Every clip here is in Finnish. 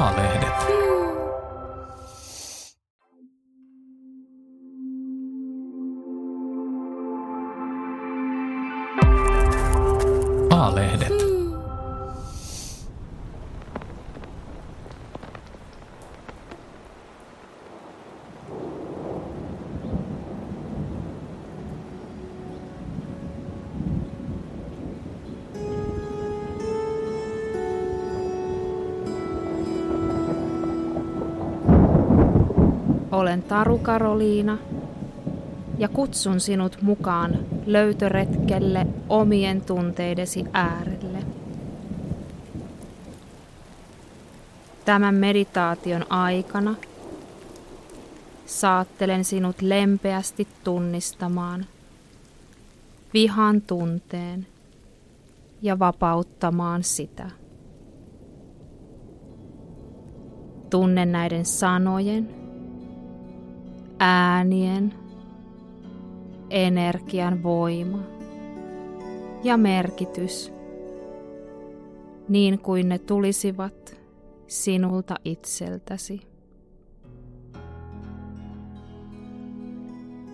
A-lehdet. A-lehdet. Olen Taru Karoliina ja kutsun sinut mukaan löytöretkelle omien tunteidesi äärelle. Tämän meditaation aikana saattelen sinut lempeästi tunnistamaan vihan tunteen ja vapauttamaan sitä. Tunne näiden sanojen, äänien, energian voima ja merkitys, niin kuin ne tulisivat sinulta itseltäsi.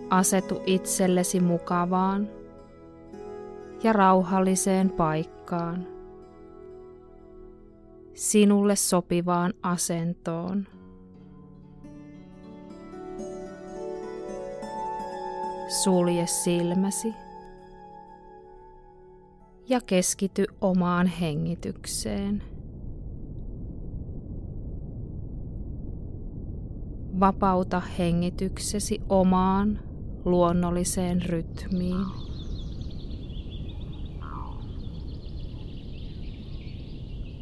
Asetu itsellesi mukavaan ja rauhalliseen paikkaan, sinulle sopivaan asentoon. Sulje silmäsi ja keskity omaan hengitykseen. Vapauta hengityksesi omaan luonnolliseen rytmiin.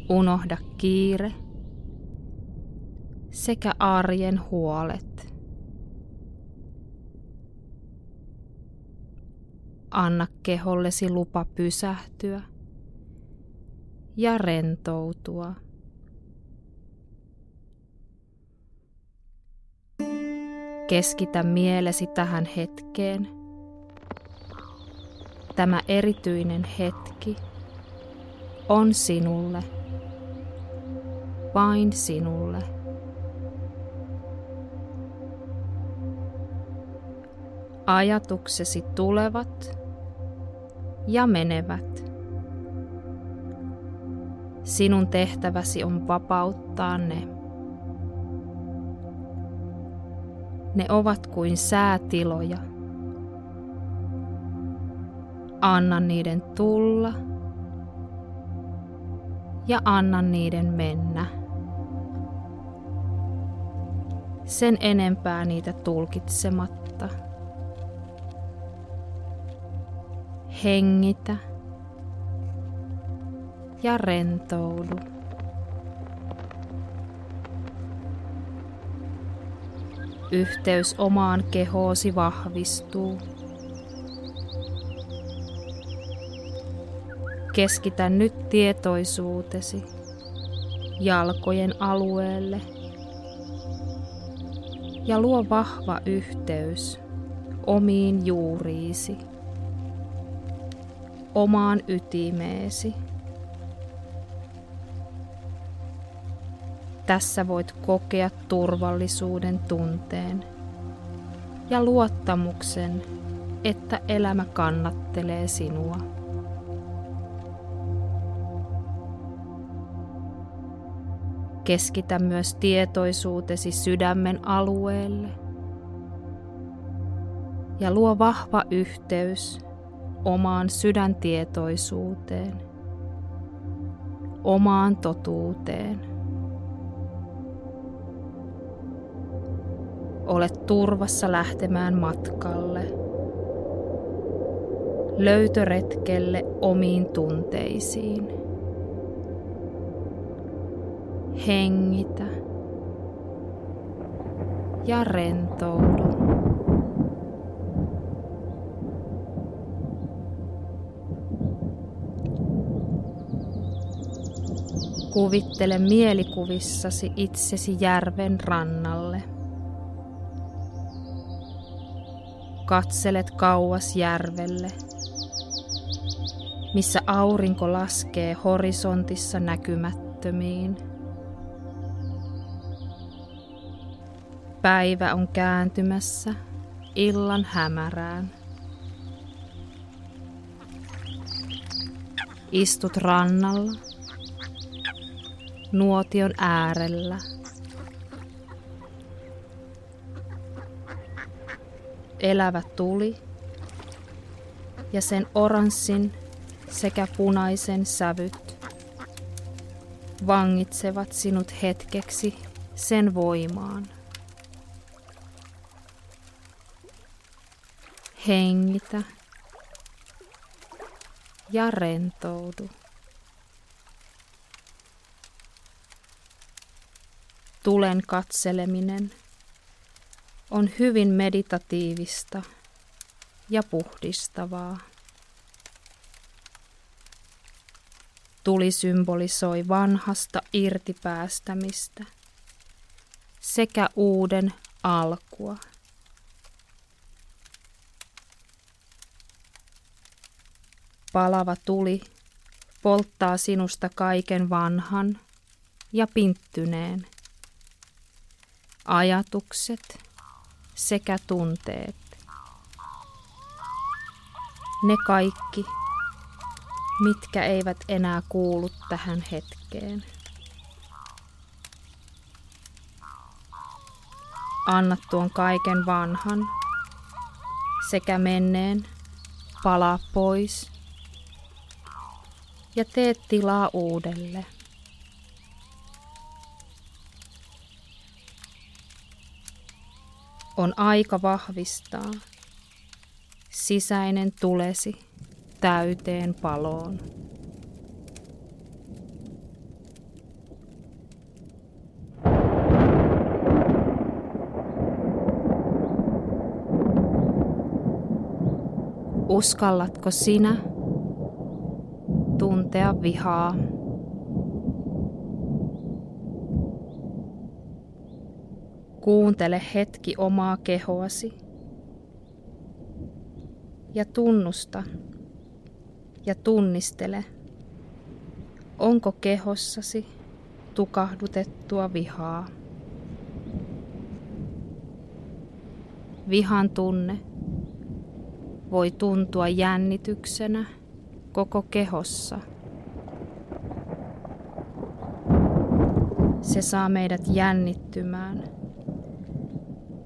Unohda kiire sekä arjen huolet. Anna kehollesi lupa pysähtyä ja rentoutua. Keskitä mielesi tähän hetkeen. Tämä erityinen hetki on sinulle, vain sinulle. Ajatuksesi tulevat ja menevät. Sinun tehtäväsi on vapauttaa ne. Ne ovat kuin säätiloja. Anna niiden tulla ja anna niiden mennä. Sen enempää niitä tulkitsematta. Hengitä ja rentoudu. Yhteys omaan kehoosi vahvistuu. Keskitä nyt tietoisuutesi jalkojen alueelle ja luo vahva yhteys omiin juuriisi, omaan ytimeesi. Tässä voit kokea turvallisuuden tunteen ja luottamuksen, että elämä kannattelee sinua. Keskitä myös tietoisuutesi sydämen alueelle ja luo vahva yhteys omaan sydäntietoisuuteen, omaan totuuteen. Olet turvassa lähtemään matkalle, löytöretkelle omiin tunteisiin. Hengitä ja rentoudu. Kuvittele mielikuvissasi itsesi järven rannalle. Katselet kauas järvelle, missä aurinko laskee horisontissa näkymättömiin. Päivä on kääntymässä illan hämärään. Istut rannalla, nuotion äärellä. Elävä tuli ja sen oranssin sekä punaisen sävyt vangitsevat sinut hetkeksi sen voimaan. Hengitä ja rentoudu. Tulen katseleminen on hyvin meditatiivista ja puhdistavaa. Tuli symbolisoi vanhasta irtipäästämistä sekä uuden alkua. Palava tuli polttaa sinusta kaiken vanhan ja pinttyneen. Ajatukset sekä tunteet. Ne kaikki, mitkä eivät enää kuulu tähän hetkeen. Anna tuon kaiken vanhan sekä menneen palaa pois ja tee tilaa uudelle. On aika vahvistaa sisäinen tulesi täyteen paloon. Uskallatko sinä tuntea vihaa? Kuuntele hetki omaa kehoasi ja tunnusta ja tunnistele, onko kehossasi tukahdutettua vihaa. Vihan tunne voi tuntua jännityksenä koko kehossa. Se saa meidät jännittymään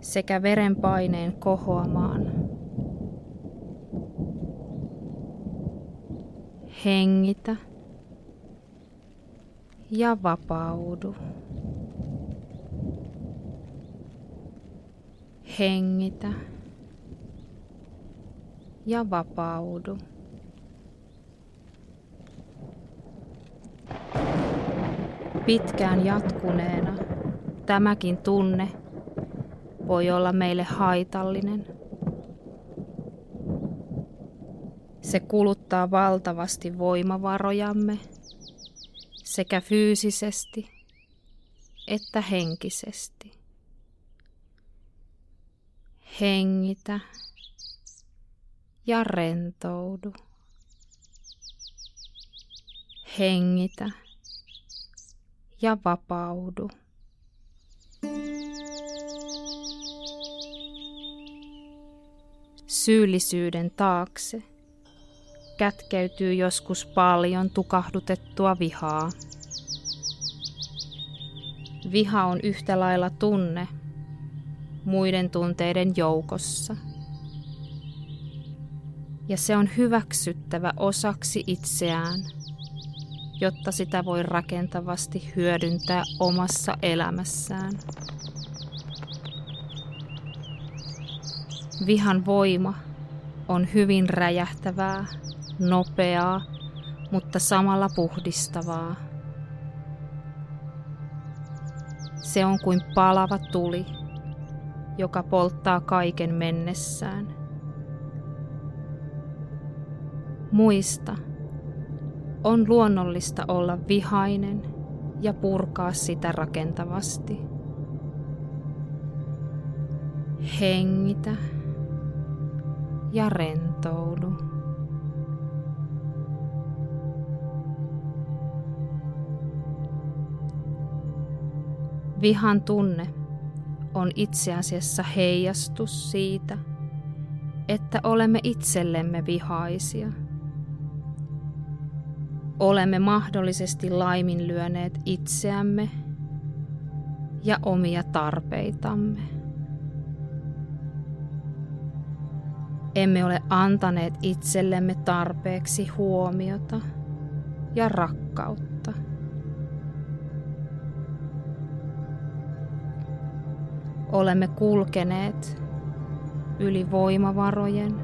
sekä verenpaineen kohoamaan. Hengitä ja vapaudu. Hengitä ja vapaudu. Pitkään jatkuneena tämäkin tunne voi olla meille haitallinen. Se kuluttaa valtavasti voimavarojamme sekä fyysisesti että henkisesti. Hengitä ja rentoudu. Hengitä ja vapaudu. Syyllisyyden taakse kätkeytyy joskus paljon tukahdutettua vihaa. Viha on yhtä lailla tunne muiden tunteiden joukossa. Ja se on hyväksyttävä osaksi itseään, jotta sitä voi rakentavasti hyödyntää omassa elämässään. Vihan voima on hyvin räjähtävää nopeaa, mutta samalla puhdistavaa. Se on kuin palava tuli, joka polttaa kaiken mennessään. Muista, on luonnollista olla vihainen ja purkaa sitä rakentavasti. Hengitä ja rentoudu. Vihan tunne on itse asiassa heijastus siitä, että olemme itsellemme vihaisia. Olemme mahdollisesti laiminlyöneet itseämme ja omia tarpeitamme. Emme ole antaneet itsellemme tarpeeksi huomiota ja rakkautta. Olemme kulkeneet yli voimavarojen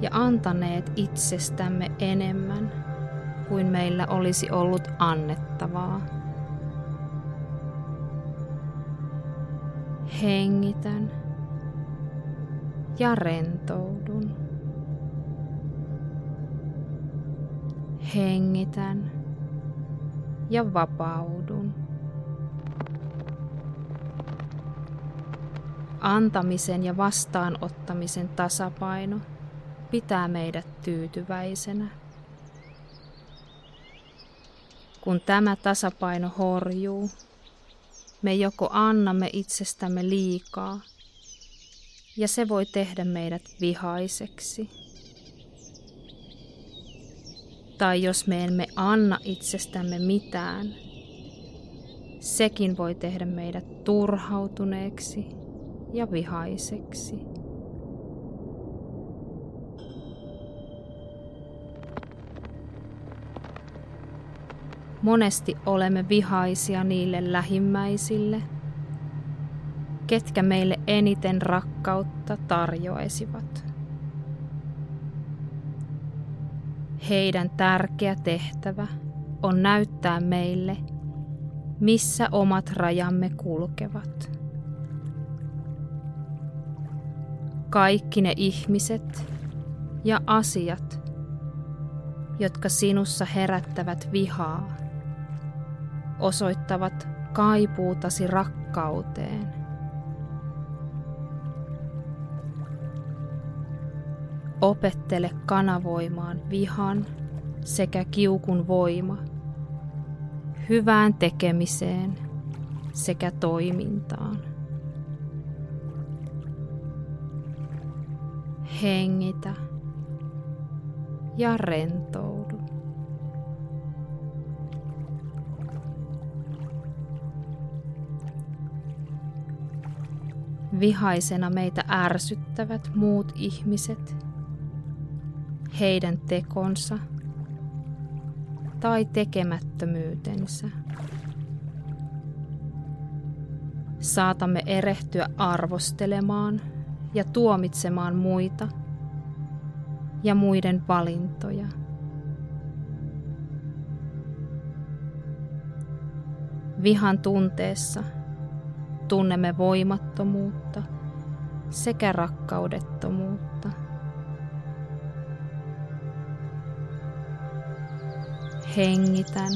ja antaneet itsestämme enemmän kuin meillä olisi ollut annettavaa. Hengitän ja rentoudun. Hengitän ja vapaudun. Antamisen ja vastaanottamisen tasapaino pitää meidät tyytyväisenä. Kun tämä tasapaino horjuu, me joko annamme itsestämme liikaa – ja se voi tehdä meidät vihaiseksi. Tai jos me emme anna itsestämme mitään, sekin voi tehdä meidät turhautuneeksi ja vihaiseksi. Monesti olemme vihaisia niille lähimmäisille – ketkä meille eniten rakkautta tarjoaisivat. Heidän tärkeä tehtävä on näyttää meille, missä omat rajamme kulkevat. Kaikki ne ihmiset ja asiat, jotka sinussa herättävät vihaa, osoittavat kaipuutasi rakkauteen. Opettele kanavoimaan vihan sekä kiukun voima hyvään tekemiseen sekä toimintaan. Hengitä ja rentoudu. Vihaisena meitä ärsyttävät muut ihmiset – heidän tekonsa tai tekemättömyytensä. Saatamme erehtyä arvostelemaan ja tuomitsemaan muita ja muiden valintoja. Vihan tunteessa tunnemme voimattomuutta sekä rakkaudettomuutta. Hengitän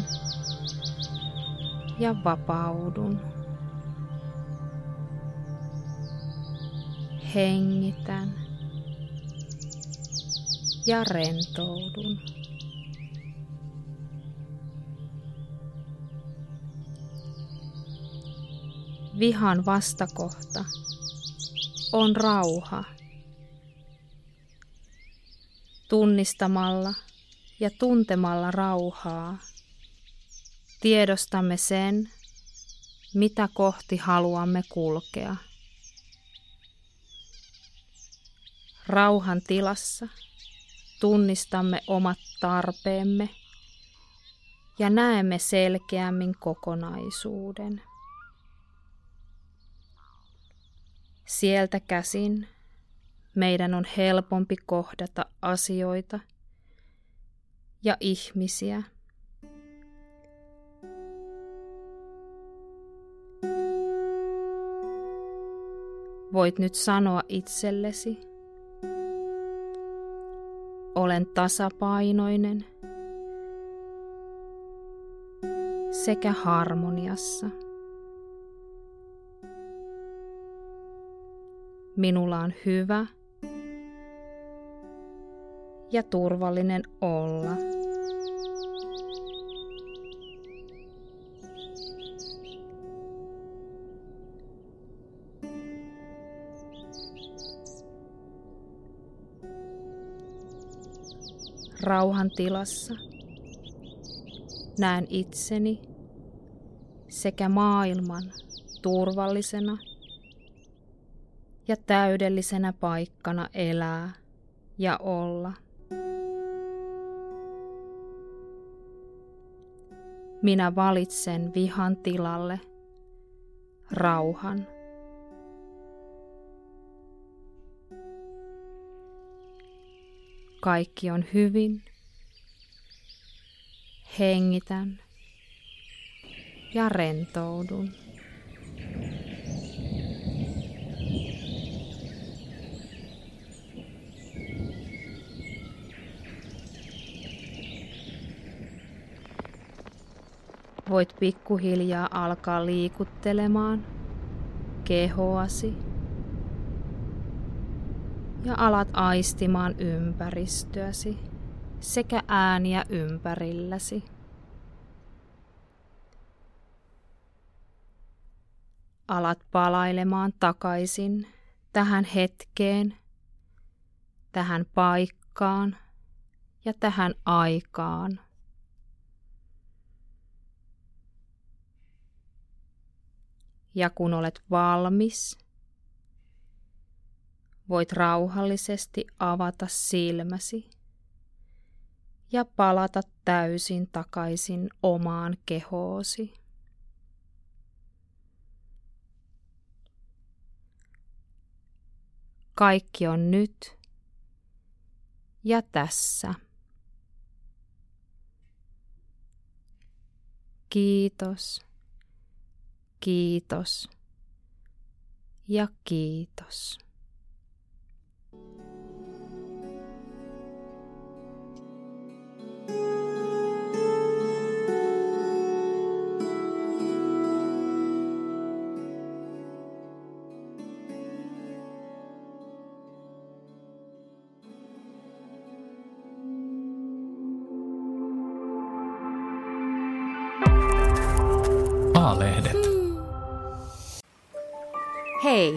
ja vapaudun. Hengitän ja rentoudun. Vihan vastakohta on rauha. Tunnistamalla ja tuntemalla rauhaa tiedostamme sen, mitä kohti haluamme kulkea. Rauhan tilassa tunnistamme omat tarpeemme ja näemme selkeämmin kokonaisuuden. Sieltä käsin meidän on helpompi kohdata asioita – ja ihmisiä. Voit nyt sanoa itsellesi, olen tasapainoinen sekä harmoniassa. Minulla on hyvä ja turvallinen olla. Rauhan tilassa. Näen itseni sekä maailman turvallisena ja täydellisenä paikkana elää ja olla. Minä valitsen vihan tilalle rauhan. Kaikki on hyvin. Hengitän ja rentoudun. Voit pikkuhiljaa alkaa liikuttelemaan kehoasi ja alat aistimaan ympäristöäsi sekä ääniä ympärilläsi. Alat palailemaan takaisin tähän hetkeen, tähän paikkaan ja tähän aikaan. Ja kun olet valmis, voit rauhallisesti avata silmäsi ja palata täysin takaisin omaan kehoosi. Kaikki on nyt ja tässä. Kiitos kiitos ja kiitos. Hey.